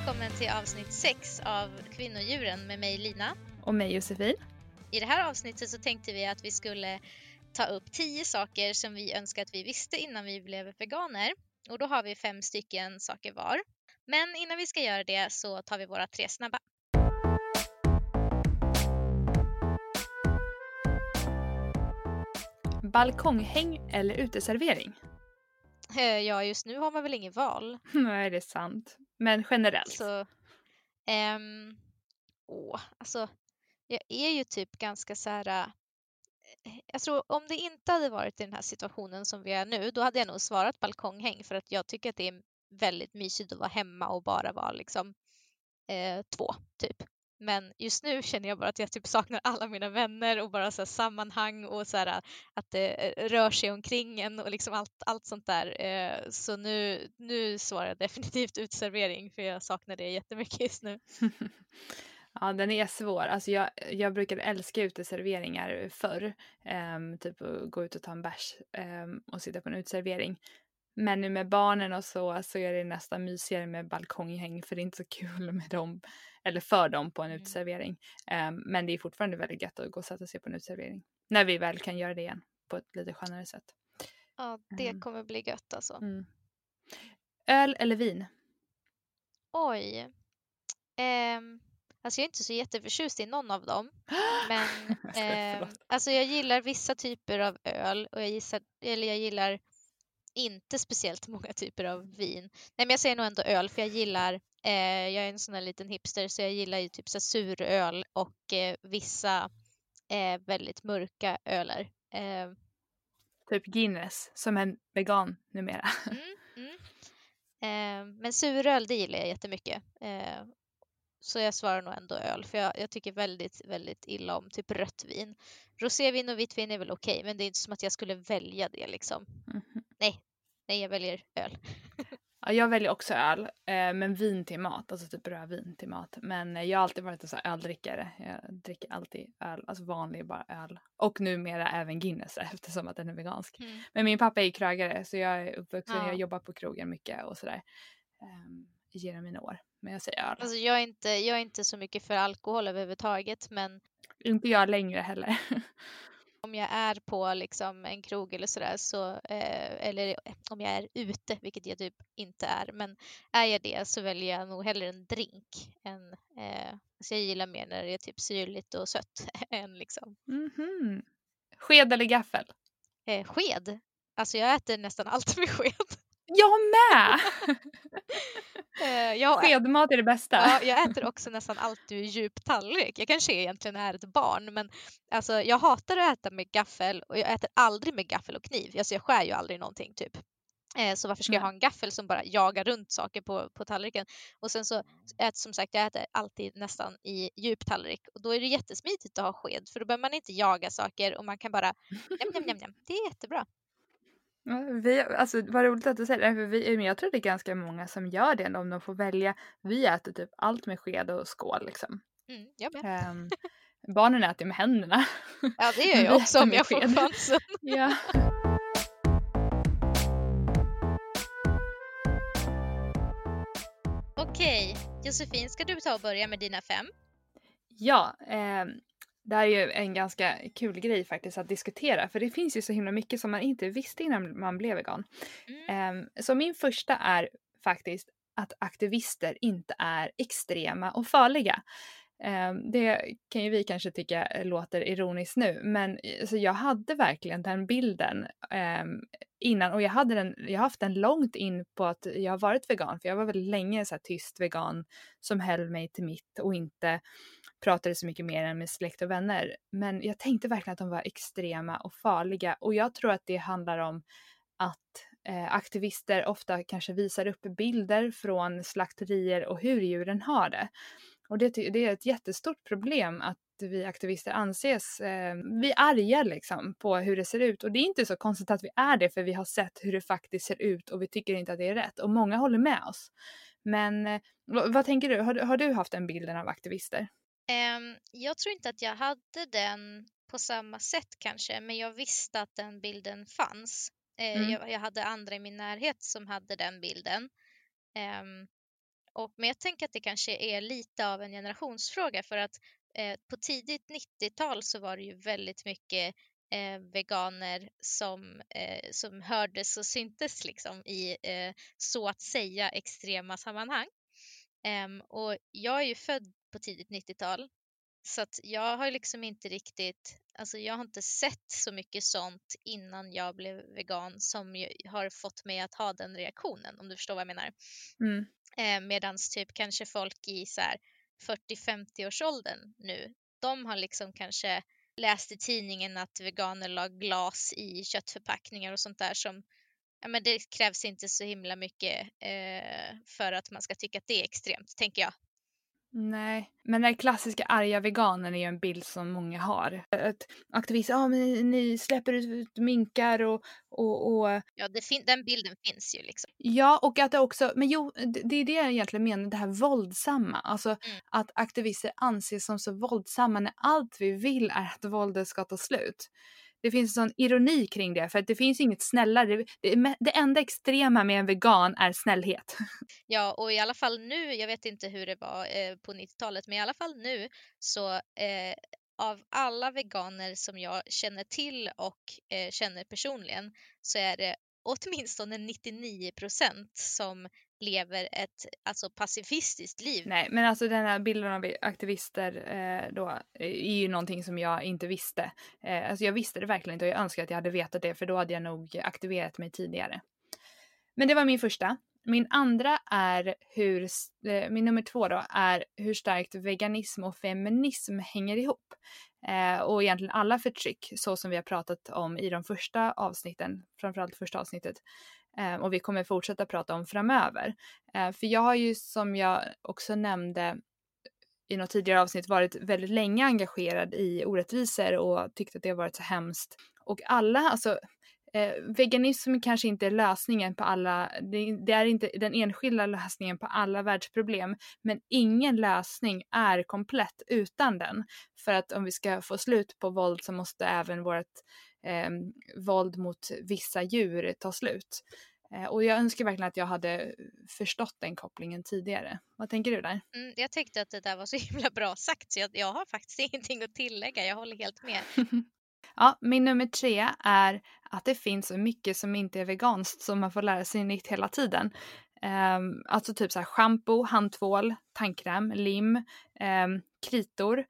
välkommen till avsnitt 6 av Kvinnodjuren med mig Lina. Och mig Josefin. I det här avsnittet så tänkte vi att vi skulle ta upp 10 saker som vi önskar att vi visste innan vi blev veganer. Och då har vi fem stycken saker var. Men innan vi ska göra det så tar vi våra tre snabba. Balkonghäng eller uteservering? Eh, Ja, just nu har man väl inget val. Nej, det är sant. Men generellt. Så, um, åh, alltså, jag är ju typ ganska så här... Eh, jag tror om det inte hade varit i den här situationen som vi är nu, då hade jag nog svarat balkonghäng för att jag tycker att det är väldigt mysigt att vara hemma och bara vara liksom eh, två, typ. Men just nu känner jag bara att jag typ saknar alla mina vänner och bara så här sammanhang och så här, äh, att det äh, rör sig omkring en och liksom allt, allt sånt där. Eh, så nu, nu svarar jag definitivt utservering för jag saknar det jättemycket just nu. Ja, den är svår. Alltså jag, jag brukade älska uteserveringar förr. Um, typ att gå ut och ta en bärs um, och sitta på en uteservering. Men nu med barnen och så, så är det nästan mysigare med balkonghäng för det är inte så kul med dem, eller för dem på en Mm. uteservering. Ehm, men det är fortfarande väldigt gött att gå och sätta sig på en uteservering. När vi väl kan göra det igen på ett lite skönare sätt. Ja, det Mm. kommer bli gött alltså. Mm. Öl eller vin? Oj. Ehm, alltså jag är inte så jätteförtjust i någon av dem. Men ehm, förlåt. alltså jag gillar vissa typer av öl och jag, gissar, eller jag gillar inte speciellt många typer av vin. Nej men jag säger nog ändå öl för jag gillar, eh, jag är en sån här liten hipster så jag gillar ju typ så suröl och eh, vissa eh, väldigt mörka öler. Eh, Typ Guinness, som en vegan numera. Mm, mm. Eh, men suröl, det gillar jag jättemycket. Eh, så jag svarar nog ändå öl, för jag, jag tycker väldigt, väldigt illa om typ rött vin. Rosévin och vitt vin är väl okej, men det är inte som att jag skulle välja det liksom. Mhm. Nej, jag väljer öl. Ja, jag väljer också öl, eh, men vin till mat, alltså typ rödvin till mat. Men eh, jag har alltid varit en sån här öldrickare. Jag dricker alltid öl, alltså vanlig bara öl. Och numera även Guinness eftersom att den är vegansk. Mm. Men min pappa är krögare så jag är uppvuxen, Ja. jag jobbar på krogen mycket och sådär. Um, genom mina år. Men jag säger öl. Alltså jag är, inte, jag är inte så mycket för alkohol överhuvudtaget, men Inte jag längre heller. om jag är på liksom en krog eller sådär så, eh, eller eh, om jag är ute, vilket jag typ inte är, men är jag det så väljer jag nog hellre en drink än, eh, alltså jag gillar mer när det är typ syrligt och sött än liksom Mhm. Sked eller gaffel? eh, sked. Alltså jag äter nästan allt med sked. Jag med! Eh, jag, Skedmat är det bästa. Ja, jag äter också nästan allt ur djup tallrik. Jag kanske egentligen är ett barn men alltså, jag hatar att äta med gaffel och jag äter aldrig med gaffel och kniv. Alltså, jag skär ju aldrig någonting typ. Eh, Så varför ska jag ha en gaffel som bara jagar runt saker på, på tallriken? Och sen så äter som sagt, jag äter alltid nästan i djup tallrik och då är det jättesmidigt att ha sked för då behöver man inte jaga saker och man kan bara njam, njam, njam. Det är jättebra. Ja, Vi, alltså, vad roligt att du säger det, för vi, men jag tror det är ganska många som gör det om de får välja. Vi äter typ allt med sked och skål liksom. Mm, jag med. Ehm, barnen äter med händerna. Ja, det gör jag också om jag får chansen. ja. Okej, Josefin, ska du ta och börja med dina fem? Ja, ehm, det här är ju en ganska kul grej faktiskt att diskutera, för det finns ju så himla mycket som man inte visste innan man blev vegan. Mm. Ehm, så min första är faktiskt att aktivister inte är extrema och farliga. Ehm, det kan ju vi kanske tycka eh, låter ironiskt nu, men alltså, jag hade verkligen den bilden ehm, innan och jag hade den, jag har haft den långt in på att jag har varit vegan, för jag var väldigt länge så här tyst vegan som höll mig till mitt och inte pratade så mycket mer än med släkt och vänner. Men jag tänkte verkligen att de var extrema och farliga och jag tror att det handlar om att eh, aktivister ofta kanske visar upp bilder från slakterier och hur djuren har det. Och det, det är ett jättestort problem att vi aktivister anses, eh, vi är arga liksom på hur det ser ut och det är inte så konstigt att vi är det för vi har sett hur det faktiskt ser ut och vi tycker inte att det är rätt och många håller med oss. Men eh, vad, tänker du? Har, du- har du haft den bilden av aktivister? Ehm, jag tror inte att jag hade den på samma sätt kanske, men jag visste att den bilden fanns. Eh, Mm. jag, jag hade andra i min närhet som hade den bilden. Ehm, och, men jag tänker att det kanske är lite av en generationsfråga för att eh, på tidigt 90-tal så var det ju väldigt mycket eh, veganer som, eh, som hördes och syntes liksom i eh, så att säga extrema sammanhang. Ehm, och jag är ju född på tidigt 90-tal så att jag har liksom inte riktigt, alltså jag har inte sett så mycket sånt innan jag blev vegan som har fått mig att ha den reaktionen om du förstår vad jag menar. Mm. Eh, medans typ kanske folk i så 40-50 års åldern nu, de har liksom kanske läst i tidningen att veganer la glas i köttförpackningar och sånt där som ja, men det krävs inte så himla mycket eh, för att man ska tycka att det är extremt, tänker jag. Nej, men den klassiska arga veganen är ju en bild som många har. Att aktivister, ja men ni släpper ut minkar och... och, och... Ja, den bilden finns ju liksom. Ja, och att det också, men jo, det är det jag egentligen menar, det här våldsamma. Alltså mm. att aktivister anses som så våldsamma när allt vi vill är att våldet ska ta slut det finns en sån ironi kring det för att det finns inget snällare. Det, det enda extrema med en vegan är snällhet. Ja, och i alla fall nu, jag vet inte hur det var eh, på 90-talet, men i alla fall nu så eh, av alla veganer som jag känner till och eh, känner personligen så är det åtminstone 99 procent som lever ett alltså, pacifistiskt liv. Nej, men alltså den här bilden av aktivister eh, då är ju någonting som jag inte visste. Eh, alltså jag visste det verkligen inte och jag önskar att jag hade vetat det för då hade jag nog aktiverat mig tidigare. Men det var min första. Min andra är hur, eh, min nummer två då, är hur starkt veganism och feminism hänger ihop. Eh, och egentligen alla förtryck, så som vi har pratat om i de första avsnitten, framförallt första avsnittet, eh, Eh, och vi kommer fortsätta prata om framöver. Eh, för jag har ju som jag också nämnde i något tidigare avsnitt varit väldigt länge engagerad i orättvisor och tyckt att det har varit så hemskt. Och alla, alltså eh, veganism kanske inte är lösningen på alla, det, det, är inte den enskilda lösningen på alla världsproblem, men ingen lösning är komplett utan den. För att om vi ska få slut på våld så måste även vårt eh, våld mot vissa djur ta slut. Eh, och jag önskar verkligen att jag hade förstått den kopplingen tidigare. Vad tänker du där? Mm, jag tyckte att det där var så himla bra sagt så jag, jag har faktiskt ingenting att tillägga. Jag håller helt med. Ja, min nummer tre är att det finns så mycket som inte är veganskt som man får lära sig nytt hela tiden. Um, alltså typ så här shampoo, handtvål, tandkräm, lim, um, kritor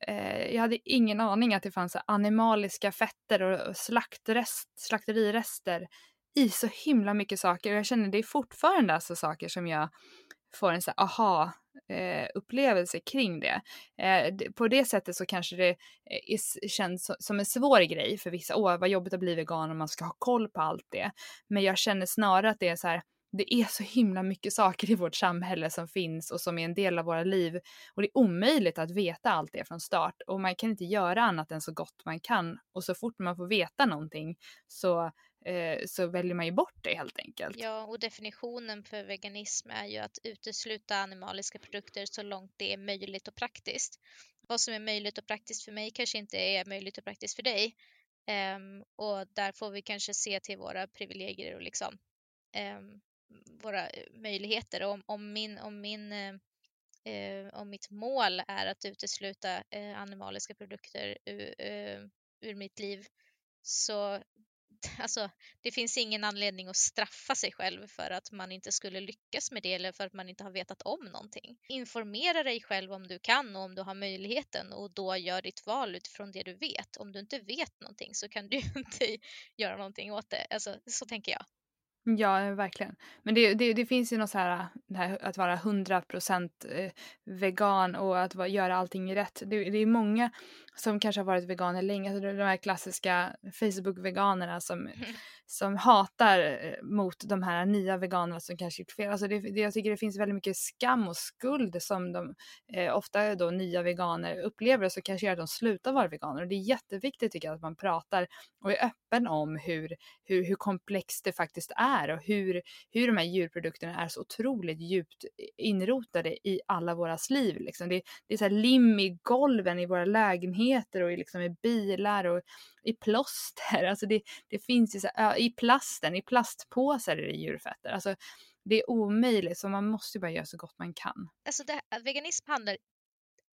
eh, jag hade ingen aning att det fanns animaliska fetter och slaktrest, slakterirester i så himla mycket saker och jag känner det är fortfarande alltså saker som jag får en så här aha eh, upplevelse kring det. Eh, på det sättet så kanske det eh, är, känns som en svår grej för vissa. Åh, vad jobbigt att bli vegan och man ska ha koll på allt det. Men jag känner snarare att det är så här, det är så himla mycket saker i vårt samhälle som finns och som är en del av våra liv och det är omöjligt att veta allt det från start och man kan inte göra annat än så gott man kan och så fort man får veta någonting så eh, så väljer man ju bort det helt enkelt. Ja, och definitionen för veganism är ju att utesluta animaliska produkter så långt det är möjligt och praktiskt. Vad som är möjligt och praktiskt för mig kanske inte är möjligt och praktiskt för dig. Um, och där får vi kanske se till våra privilegier och liksom um, våra eh, möjligheter. Om, om, min, om, min, eh, eh, om mitt mål är att utesluta eh, animaliska produkter ur, eh, ur mitt liv så alltså, det finns ingen anledning att straffa sig själv för att man inte skulle lyckas med det eller för att man inte har vetat om någonting. Informera dig själv om du kan och om du har möjligheten och då gör ditt val utifrån det du vet. Om du inte vet någonting så kan du inte göra någonting åt det. Alltså, så tänker jag. Ja, eh, verkligen. Men det, det, det finns ju något så här, här att vara 100% eh, vegan och att göra allting rätt. Det, det är många som kanske har varit veganer länge, alltså de här klassiska Facebook-veganerna som, mm. som hatar eh, mot de här nya veganerna som kanske gjort fel. Alltså det, det, jag tycker det finns väldigt mycket skam och skuld som de eh, ofta då nya veganer upplever så kanske gör att de slutar vara veganer. Och det är jätteviktigt tycker jag att man pratar och är öppen om hur, hur, hur komplext det faktiskt är och hur, hur de här djurprodukterna är så otroligt djupt inrotade i alla våras liv. Liksom. Det, det är så lim i golven i våra lägenheter lägenheter och i, liksom i bilar och i plåster. Alltså det, det finns ju så, i plasten, i plastpåsar är det djurfetter. Alltså Det är omöjligt så man måste bara göra så gott man kan. Alltså det, veganism handlar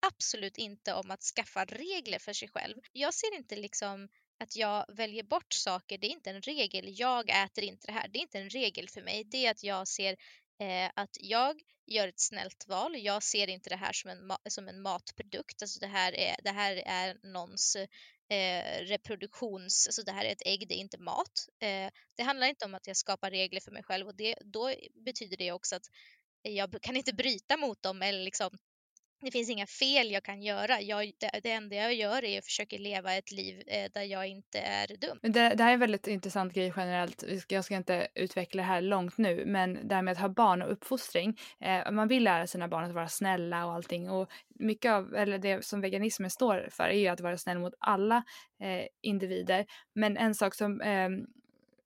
absolut inte om att skaffa regler för sig själv. Jag ser inte liksom att jag väljer bort saker, det är inte en regel. Jag äter inte det här, det är inte en regel för mig. Det är att jag ser eh, att jag gör ett snällt val. Jag ser inte det här som en, som en matprodukt. Alltså det, här är, det här är någons eh, reproduktions... Alltså det här är ett ägg, det är inte mat. Eh, det handlar inte om att jag skapar regler för mig själv och det, då betyder det också att jag kan inte bryta mot dem eller liksom det finns inga fel jag kan göra. Jag, det, det enda jag gör är att försöka leva ett liv eh, där jag inte är dum. Det, det, här är en väldigt intressant grej generellt. Jag ska inte utveckla det här långt nu, men det här med att ha barn och uppfostring. Eh, man vill lära sina barn att vara snälla och allting och mycket av, eller det som veganismen står för är ju att vara snäll mot alla eh, individer. Men en sak som ehm,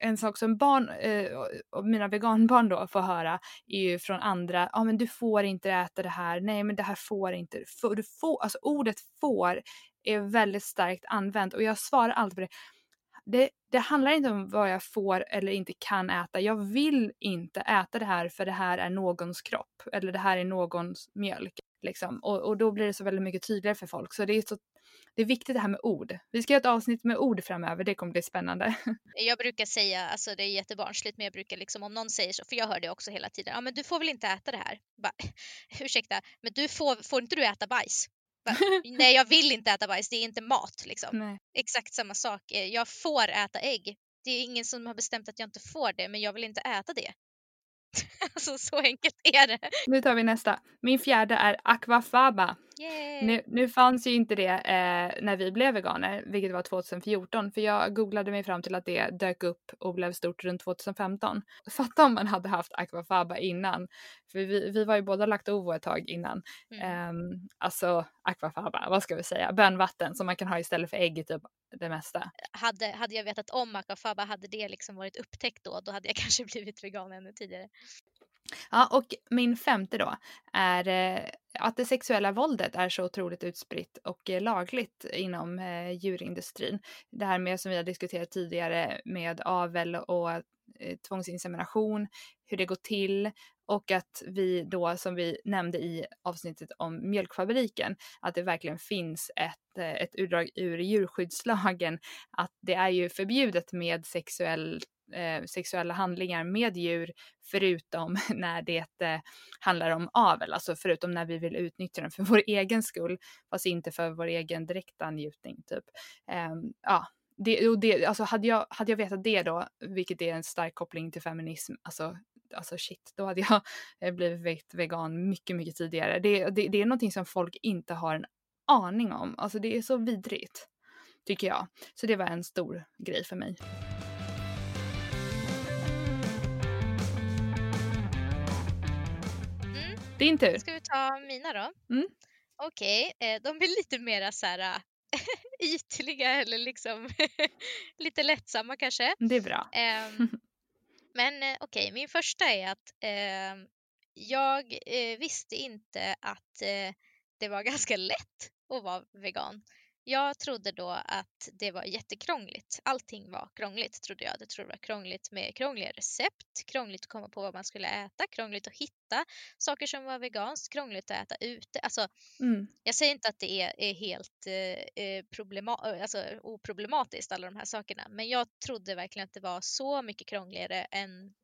en sak som barn eh, och mina veganbarn då får höra är ju från andra, ja ah, men du får inte äta det här, nej men det här får inte, du får, alltså ordet får är väldigt starkt använt och jag svarar alltid på det. det. Det handlar inte om vad jag får eller inte kan äta. Jag vill inte äta det här för det här är någons kropp eller det här är någons mjölk. Liksom. Och, och då blir det så väldigt mycket tydligare för folk. Så det är så det är viktigt det här med ord. Vi ska göra ett avsnitt med ord framöver, det kommer bli spännande. Jag brukar säga, alltså det är jättebarnsligt, men jag brukar liksom om någon säger så, för jag hör det också hela tiden, ja men du får väl inte äta det här? Bara, Ursäkta, men du får, får inte du äta bajs? Bara, Nej, jag vill inte äta bajs, det är inte mat liksom. Nej. Exakt samma sak, jag får äta ägg. Det är ingen som har bestämt att jag inte får det, men jag vill inte äta det. alltså så enkelt är det. Nu tar vi nästa. Min fjärde är aquafaba. Nu, nu fanns ju inte det eh, när vi blev veganer, vilket var 2014, för jag googlade mig fram till att det dök upp och blev stort runt 2015. Fatta om man hade haft aquafaba innan, för vi, vi var ju båda lagt ovo ett tag innan. Mm. Eh, alltså aquafaba, vad ska vi säga, bönvatten som man kan ha istället för ägg typ det mesta. Hade, hade jag vetat om aquafaba, hade det liksom varit upptäckt då, då hade jag kanske blivit vegan ännu tidigare. Ja, och min femte då är eh, att det sexuella våldet är så otroligt utspritt och eh, lagligt inom eh, djurindustrin. Det här med som vi har diskuterat tidigare med avel och tvångsinsemination, hur det går till och att vi då som vi nämnde i avsnittet om mjölkfabriken, att det verkligen finns ett, ett utdrag ur djurskyddslagen att det är ju förbjudet med sexuellt eh, sexuella handlingar med djur förutom när det eh, handlar om avel, alltså förutom när vi vill utnyttja den för vår egen skull, fast inte för vår egen direkta njutning typ. Eh, ja, det, och det, alltså hade jag, hade jag vetat det då, vilket är en stark koppling till feminism, alltså, alltså shit, då hade jag eh, blivit vegan mycket, mycket tidigare. Det, det, det är någonting som folk inte har en aning om, alltså det är så vidrigt, tycker jag. Så det var en stor grej för mig. Din tur. Ska vi ta mina då? Mm. Okej, okay. Eh, de blir lite mera så här äh, ytliga eller liksom lite lättsamma kanske. Det är bra. Ehm, men eh, okej, okay, min första är att eh, jag eh, visste inte att eh, det var ganska lätt att vara vegan. Jag trodde då att det var jättekrångligt. Allting var krångligt trodde jag. Jag trodde det var krångligt med krångliga recept, krångligt att komma på vad man skulle äta, krångligt att hitta saker som var veganskt, krångligt att äta ute. Alltså, mm. Jag säger inte att det är, är helt eh, eh problema alltså, oproblematiskt alla de här sakerna, men jag trodde verkligen att det var så mycket krångligare än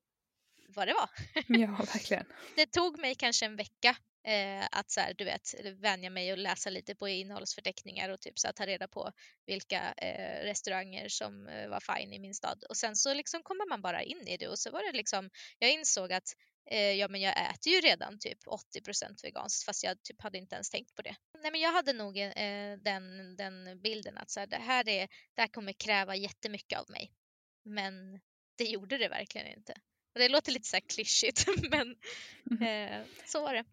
vad det var. Ja, verkligen. det tog mig kanske en vecka Eh, att så här, du vet, vänja mig och läsa lite på innehållsförteckningar och typ så här, ta reda på vilka eh, restauranger som eh, var fine i min stad. Och sen så liksom kommer man bara in i det och så var det liksom, jag insåg att eh, ja men jag äter ju redan typ 80% veganskt fast jag typ hade inte ens tänkt på det. Nej men jag hade nog eh, den, den bilden att så här, det, här är, det här kommer kräva jättemycket av mig. Men det gjorde det verkligen inte. Och det låter lite så här klyschigt men eh, så var det.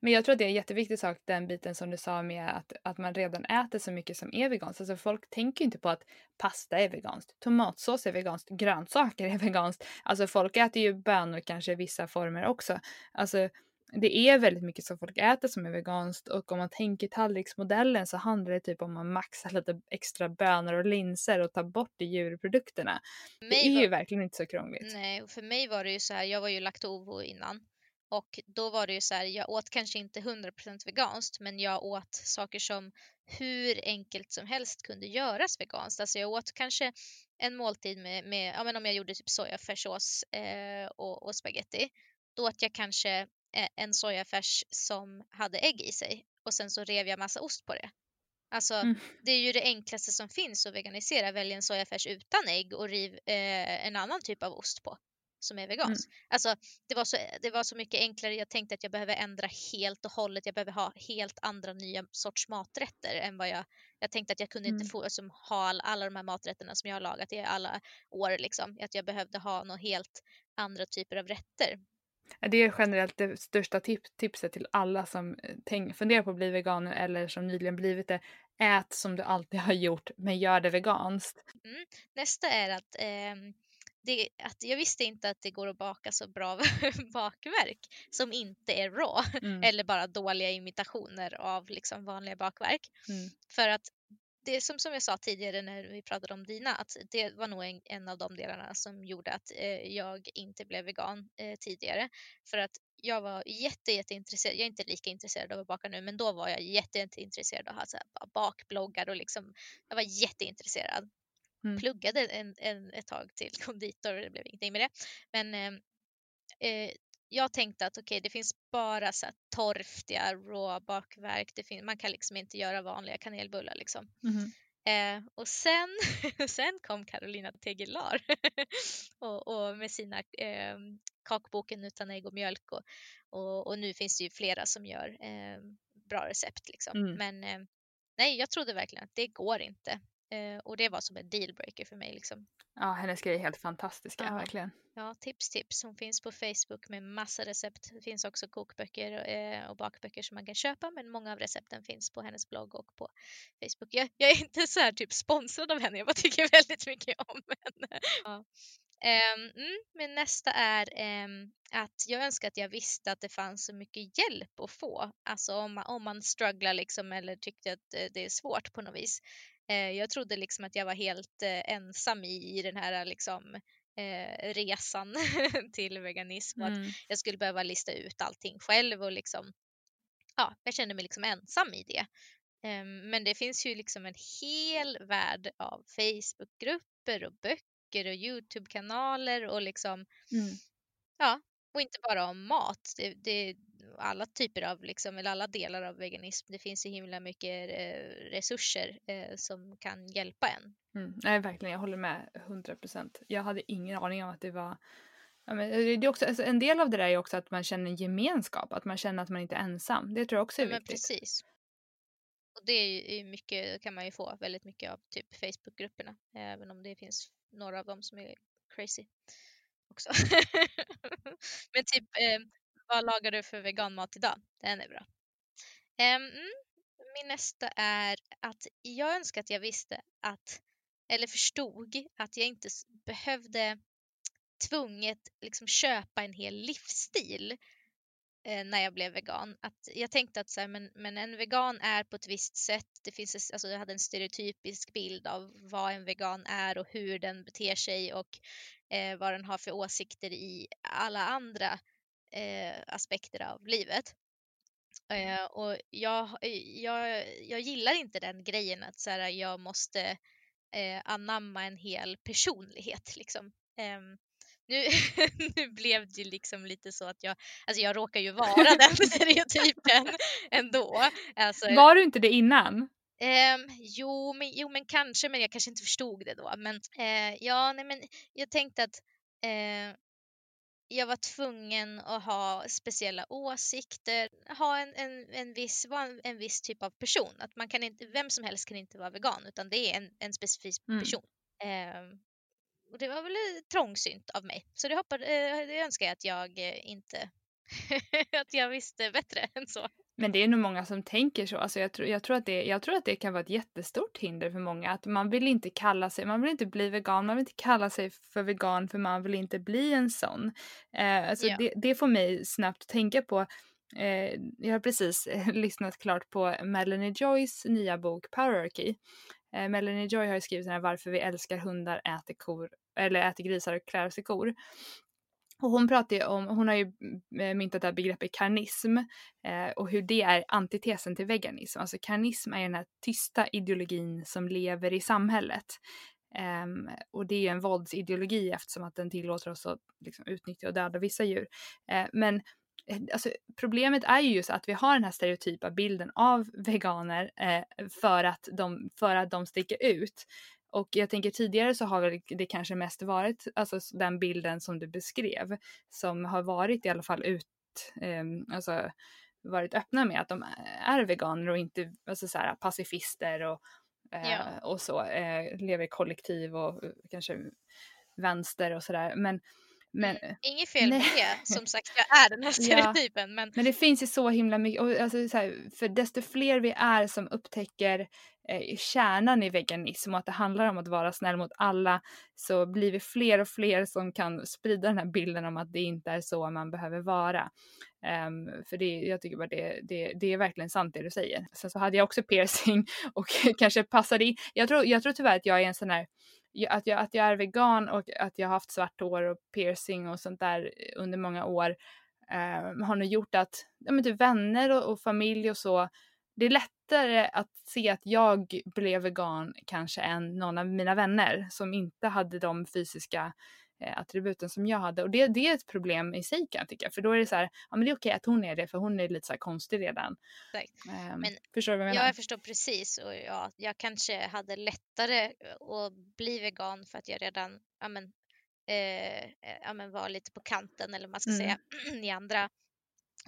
Men jag tror att det är en jätteviktig sak, den biten som du sa med att, att man redan äter så mycket som är veganskt. Alltså folk tänker inte på att pasta är veganskt, tomatsås är veganskt, grönsaker är veganskt. Alltså folk äter ju bönor kanske i vissa former också. Alltså det är väldigt mycket som folk äter som är veganskt och om man tänker tallriksmodellen så handlar det typ om att maxa lite extra bönor och linser och ta bort de djurprodukterna. Det är var... ju verkligen inte så krångligt. Nej, och för mig var det ju så här, jag var ju laktovo innan och då var det ju så här, jag åt kanske inte 100% veganskt men jag åt saker som hur enkelt som helst kunde göras veganskt. Alltså jag åt kanske en måltid med, med ja men om jag gjorde typ sojafärssås eh, och, och spaghetti. Då åt jag kanske eh, en sojafärs som hade ägg i sig och sen så rev jag massa ost på det. Alltså mm. det är ju det enklaste som finns att veganisera. Välj en sojafärs utan ägg och riv eh, en annan typ av ost på som är vegansk. Mm. Alltså, det, var så, det var så mycket enklare. Jag tänkte att jag behöver ändra helt och hållet. Jag behöver ha helt andra nya sorts maträtter än vad jag... Jag tänkte att jag kunde mm. inte få alltså, ha all, alla de här maträtterna som jag har lagat i alla år. Liksom. Att jag behövde ha något helt andra typer av rätter. Det är generellt det största tip tipset till alla som eh, tänk, funderar på att bli veganer eller som nyligen blivit det. Ät som du alltid har gjort, men gör det veganskt. Mm. Nästa är att eh, det, att jag visste inte att det går att baka så bra bakverk som inte är raw mm. eller bara dåliga imitationer av liksom vanliga bakverk. Mm. För att det är som, som jag sa tidigare när vi pratade om dina, att det var nog en, en av de delarna som gjorde att eh, jag inte blev vegan eh, tidigare. För att jag var jätte, jätteintresserad, jag är inte lika intresserad av att baka nu, men då var jag jätte, jätteintresserad av att ha så bakbloggar och liksom, jag var jätteintresserad. Mm. Pluggade en, en, ett tag till konditor, det blev ingenting med det. Men ehm, eh, jag tänkte att okej, okay, det finns bara så här torftiga raw bakverk. Det finns, man kan liksom inte göra vanliga kanelbullar liksom. Mm. Eh, och sen, sen kom Carolina Tegelar och, och, med sina eh, kakboken utan ägg och mjölk och, och, och, nu finns det ju flera som gör eh, bra recept liksom. Mm. Men ehm, nej, jag trodde verkligen att det går inte. Eh, och det var som en dealbreaker för mig. Liksom. Ja, hennes grejer är helt fantastiska, ja. verkligen. Ja, tips tips. Hon finns på Facebook med massa recept. Det finns också kokböcker eh, och bakböcker som man kan köpa, men många av recepten finns på hennes blogg och på Facebook. Jag, jag är inte så här typ sponsrad av henne, jag bara tycker väldigt mycket om henne. Ja. Um, mm, men nästa är um, att jag önskar att jag visste att det fanns så mycket hjälp att få. Alltså om man, om man strugglar liksom eller tyckte att det är svårt på något vis. Eh, jag trodde liksom att jag var helt eh, ensam i, i den här liksom, eh, resan till veganism. Mm. Att jag skulle behöva lista ut allting själv och liksom, ja, jag kände mig liksom ensam i det. Ehm, men det finns ju liksom en hel värld av Facebookgrupper och böcker och Youtube-kanaler och liksom, mm. ja, och inte bara om mat. Det, det, alla typer av, liksom, eller alla delar av veganism. Det finns så himla mycket eh, resurser eh, som kan hjälpa en. Mm, nej, verkligen. Jag håller med 100 procent. Jag hade ingen aning om att det var Ja, men det är också, alltså en del av det där är också att man känner gemenskap, att man känner att man inte är ensam. Det tror jag också är ja, viktigt. precis. Och det är ju mycket, kan man ju få väldigt mycket av typ Facebookgrupperna, även om det finns några av dem som är crazy också. Men typ, eh, vad lagar du för veganmat idag? Den är bra. Um, min nästa är att jag önskar att jag visste att, eller förstod att jag inte behövde tvunget liksom köpa en hel livsstil eh, när jag blev vegan. Att jag tänkte att så här, men, men en vegan är på ett visst sätt. Det finns, alltså, jag hade en stereotypisk bild av vad en vegan är och hur den beter sig och eh, vad den har för åsikter i alla andra eh, aspekter av livet. Eh, och jag, jag, jag gillar inte den grejen att så här, jag måste eh, anamma en hel personlighet. Liksom. Ehm, nu, nu blev det liksom lite så att jag, alltså jag råkar ju vara den stereotypen ändå. Alltså, var du inte det innan? Eh, jo, men, jo, men kanske, men jag kanske inte förstod det då. Men eh, ja, nej, men jag tänkte att eh, jag var tvungen att ha speciella åsikter, ha en, en, en, viss, vara en, en viss typ av person. Att man kan inte, vem som helst kan inte vara vegan utan det är en, en specifik mm. person. Eh, och det var väl trångsynt av mig. Så det, hoppade, eh, det önskar jag att jag eh, inte att jag visste bättre än så. Men det är nog många som tänker så. Alltså jag, tror, jag, tror att det, jag tror att det kan vara ett jättestort hinder för många. Att man vill inte kalla sig, man vill inte bli vegan, man vill inte kalla sig för vegan för man vill inte bli en sån. Eh, alltså yeah. det, det får mig snabbt tänka på eh, jag har precis lyssnat klart på Melanie Joys nya bok Powerarchy. Eh, Melanie Joy har skrivit den här Varför vi älskar hundar, äter kor, eller äter grisar och klär sig kor. Och hon pratar ju om, hon har ju eh, myntat det här begreppet karnism eh, och hur det är antitesen till veganism. Alltså karnism är den här tysta ideologin som lever i samhället. Um, och det är ju en våldsideologi eftersom att den tillåter oss att liksom, utnyttja och döda vissa djur. Uh, men eh, alltså, problemet är ju just att vi har den här stereotypa bilden av veganer uh, för, att de, för att de sticker ut. Och jag tänker tidigare så har väl det kanske mest varit alltså den bilden som du beskrev som har varit i alla fall ut, um, alltså varit öppna med att de är veganer och inte alltså så här, pacifister och eh, ja. och så, eh, lever i kollektiv och eh, kanske vänster och sådär. Men, men, Inget fel med det, som sagt jag är den här stereotypen. Ja, men... men det finns ju så himla mycket, och alltså, så här, för desto fler vi är som upptäcker eh, kärnan i veganism och att det handlar om att vara snäll mot alla så blir vi fler och fler som kan sprida den här bilden om att det inte är så man behöver vara. Um, för det, jag tycker bara det, det, det är verkligen sant det du säger. Sen så hade jag också piercing och kanske passade in. Jag tror, jag tror tyvärr att jag är en sån här att jag, att jag är vegan och att jag har haft svart hår och piercing och sånt där eh, under många år eh, har nog gjort att ja, men typ vänner och, och, familj och så, det är lättare att se att jag blev vegan kanske än någon av mina vänner som inte hade de fysiska eh, attributen som jag hade. Och det, det är ett problem i sig kan jag tycka. För då är det så här, ja men det är okej att hon är det för hon är lite så konstig redan. Um, men förstår du vad jag menar? Ja, jag förstår precis. Och ja, jag kanske hade lättare att bli vegan för att jag redan ja, men, eh, ja, men var lite på kanten eller vad man ska mm. säga i andra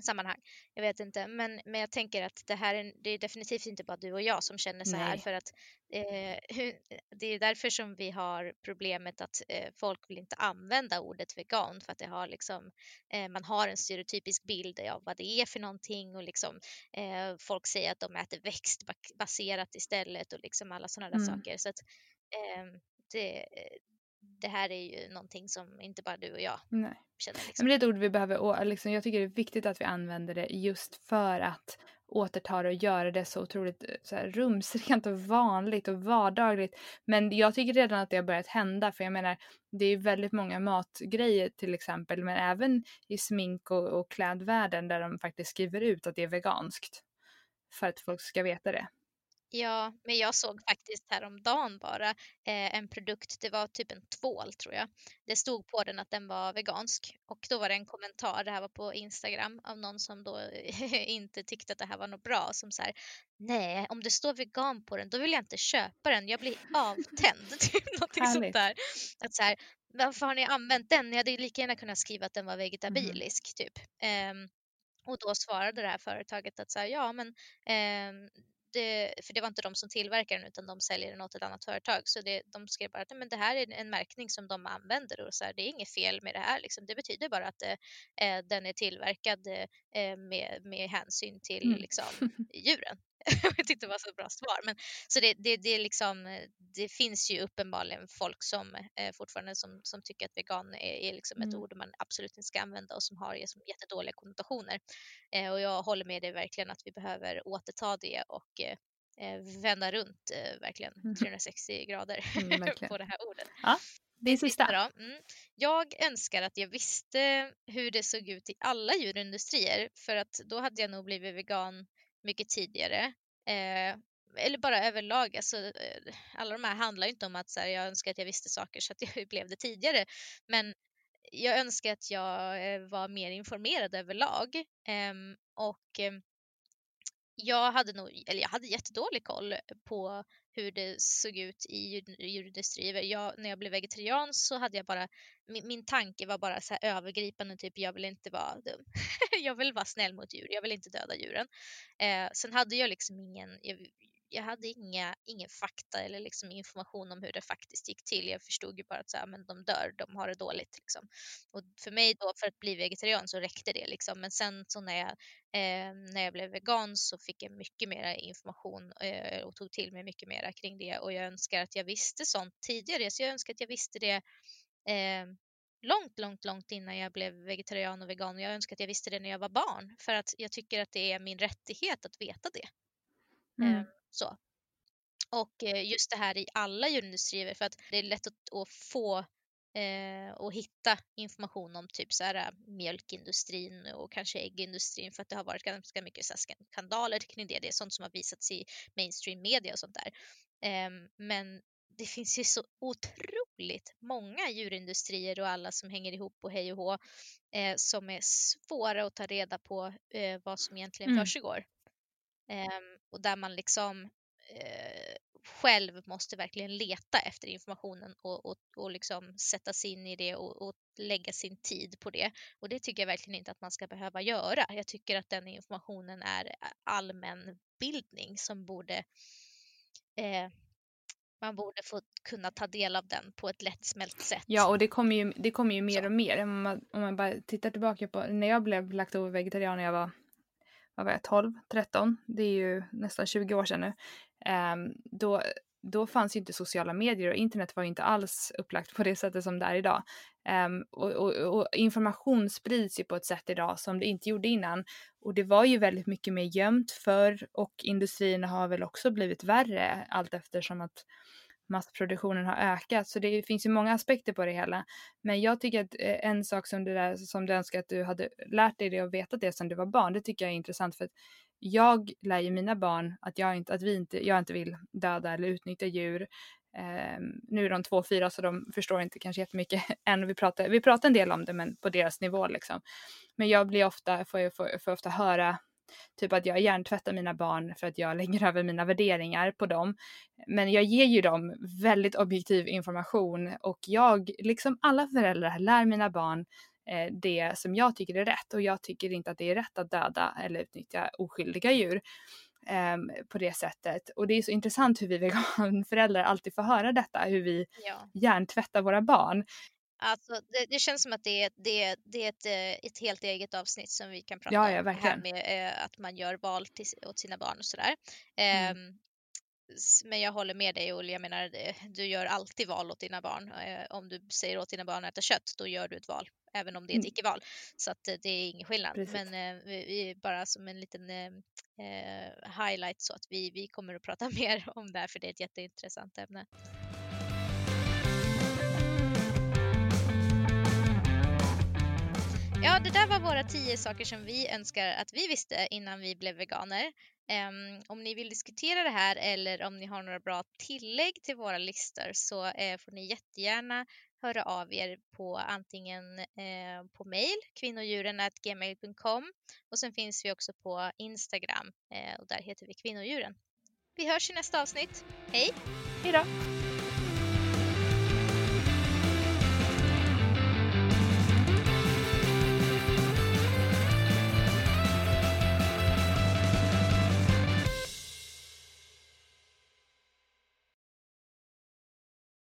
sammanhang. Jag vet inte, men, men jag tänker att det här är, det är definitivt inte bara du och jag som känner så Nej. här för att eh, det är därför som vi har problemet att eh, folk vill inte använda ordet vegan för att det har liksom, eh, man har en stereotypisk bild av vad det är för någonting och liksom eh, folk säger att de äter växtbaserat istället och liksom alla sådana där mm. saker. Så att, ehm, det, det här är ju någonting som inte bara du och jag Nej. känner. Liksom. Men det är ett ord vi behöver, liksom, jag tycker det är viktigt att vi använder det just för att återta det och göra det så otroligt eh, så här, rumsrent och vanligt och vardagligt. Men jag tycker redan att det har börjat hända för jag menar det är väldigt många matgrejer till exempel men även i smink och, och klädvärlden där de faktiskt skriver ut att det är veganskt. För att folk ska veta det. Ja, men jag såg faktiskt häromdagen bara eh, en produkt, det var typ en tvål tror jag. Det stod på den att den var vegansk och då var det en kommentar, det här var på Instagram, av någon som då inte tyckte att det här var något bra som så här, nej, om det står vegan på den då vill jag inte köpa den, jag blir avtänd. typ någonting sånt där. Att så här, varför har ni använt den? Ni hade ju lika gärna kunnat skriva att den var mm. vegetabilisk mm. typ. Um, och då svarade det här företaget att så här, ja men um, det, för det var inte de som tillverkar den utan de säljer den åt ett annat företag. Så det, de skrev bara att men det här är en märkning som de använder och så här, det är inget fel med det här. Liksom. Det betyder bara att eh, den är tillverkad eh, med, med hänsyn till mm. liksom, djuren. jag tyckte det var så bra svar. Men, så det, det, det, liksom, det finns ju uppenbarligen folk som eh, fortfarande som, som tycker att vegan är, är liksom ett mm. ord man absolut inte ska använda och som har som jättedåliga konnotationer. Eh, och jag håller med dig verkligen att vi behöver återta det och eh, eh vända runt eh, verkligen 360 mm. grader mm, på det här ordet. Ja. Det sista. Mm. Jag önskar att jag visste hur det såg ut i alla djurindustrier för att då hade jag nog blivit vegan mycket tidigare. Eh, eller bara överlag, alltså, eh, alla de här handlar ju inte om att så här, jag önskar att jag visste saker så att jag blev det tidigare. Men jag önskar att jag eh, var mer informerad överlag. Eh, och ehm, jag hade nog, eller jag hade jättedålig koll på hur det såg ut i djurindustrin. Jag, när jag blev vegetarian så hade jag bara, min, min tanke var bara så här övergripande, typ jag vill inte vara dum. jag vill vara snäll mot djur, jag vill inte döda djuren. Eh, sen hade jag liksom ingen, jag, jag hade inga, ingen fakta eller liksom information om hur det faktiskt gick till. Jag förstod ju bara att så här, men de dör, de har det dåligt. Liksom. Och för mig då, för att bli vegetarian så räckte det. Liksom. Men sen så när jag, eh, när jag blev vegan så fick jag mycket mer information eh, och tog till mig mycket mer kring det. Och jag önskar att jag visste sånt tidigare. Så jag önskar att jag visste det eh, långt, långt, långt innan jag blev vegetarian och vegan. Jag önskar att jag visste det när jag var barn för att jag tycker att det är min rättighet att veta det. Mm. Eh, så. Och eh, just det här i alla djurindustrier för att det är lätt att, få eh, och hitta information om typ så här, äh, mjölkindustrin och kanske äggindustrin för att det har varit ganska mycket så här, skandaler kring det. Det är sånt som har visats i mainstream media och sånt där. Eh, men det finns ju så otroligt många djurindustrier och alla som hänger ihop och hej och hå eh, som är svåra att ta reda på eh, vad som egentligen mm. försiggår. Um, och där man liksom uh, själv måste verkligen leta efter informationen och, och, och liksom sätta sig in i det och, och, lägga sin tid på det. Och det tycker jag verkligen inte att man ska behöva göra. Jag tycker att den informationen är allmänbildning som borde eh, man borde få kunna ta del av den på ett lättsmält sätt. Ja, och det kommer ju, det kommer ju mer Så. och mer. Om man, om man bara tittar tillbaka på när jag blev laktovegetarian när jag var vad var jag, 12, 13, det är ju nästan 20 år sedan nu, ehm, då, då fanns ju inte sociala medier och internet var ju inte alls upplagt på det sättet som det är idag. Um, och, och, och, information sprids ju på ett sätt idag som det inte gjorde innan. Och det var ju väldigt mycket mer gömt förr och industrin har väl också blivit värre allt eftersom att massproduktionen har ökat. Så det finns ju många aspekter på det hela. Men jag tycker att eh, en sak som du, där, som du önskar att du hade lärt dig det och vetat det sedan du var barn, det tycker jag är intressant för att jag lär ju mina barn att jag inte, att vi inte, jag inte vill döda eller utnyttja djur. Eh, nu är de två och fyra så de förstår inte kanske jättemycket än. Vi pratar, vi pratar en del om det men på deras nivå liksom. Men jag blir ofta, får, jag, får, får ofta höra Typ att jag hjärntvättar mina barn för att jag lägger över mina värderingar på dem. Men jag ger ju dem väldigt objektiv information och jag, liksom alla föräldrar, lär mina barn eh, det som jag tycker är rätt och jag tycker inte att det är rätt att döda eller utnyttja oskyldiga djur eh, på det sättet. Och det är så intressant hur vi veganföräldrar alltid får höra detta, hur vi ja. hjärntvättar våra barn. Alltså, det, det, känns som att det är, det, det är ett, eh, ett helt eget avsnitt som vi kan prata ja, ja, om. Här med eh, att man gör val till, åt sina barn och sådär. Mm. Eh, men jag håller med dig Olle, jag menar du gör alltid val åt dina barn. Eh, om du säger åt dina barn att äta kött, då gör du ett val, även om det är ett mm. icke-val. Så att eh, det är ingen skillnad. Precis. Men eh, vi, bara som en liten highlight så att vi, vi kommer att prata mer om det här för det är ett jätteintressant ämne. Ja, det där var våra tio saker som vi önskar att vi visste innan vi blev veganer. Um, om ni vill diskutera det här eller om ni har några bra tillägg till våra listor så uh, får ni jättegärna höra av er på antingen uh, på mail kvinnodjuren.gmail.com och sen finns vi också på Instagram uh, och där heter vi kvinnodjuren. Vi hörs i nästa avsnitt. Hej! Hej då!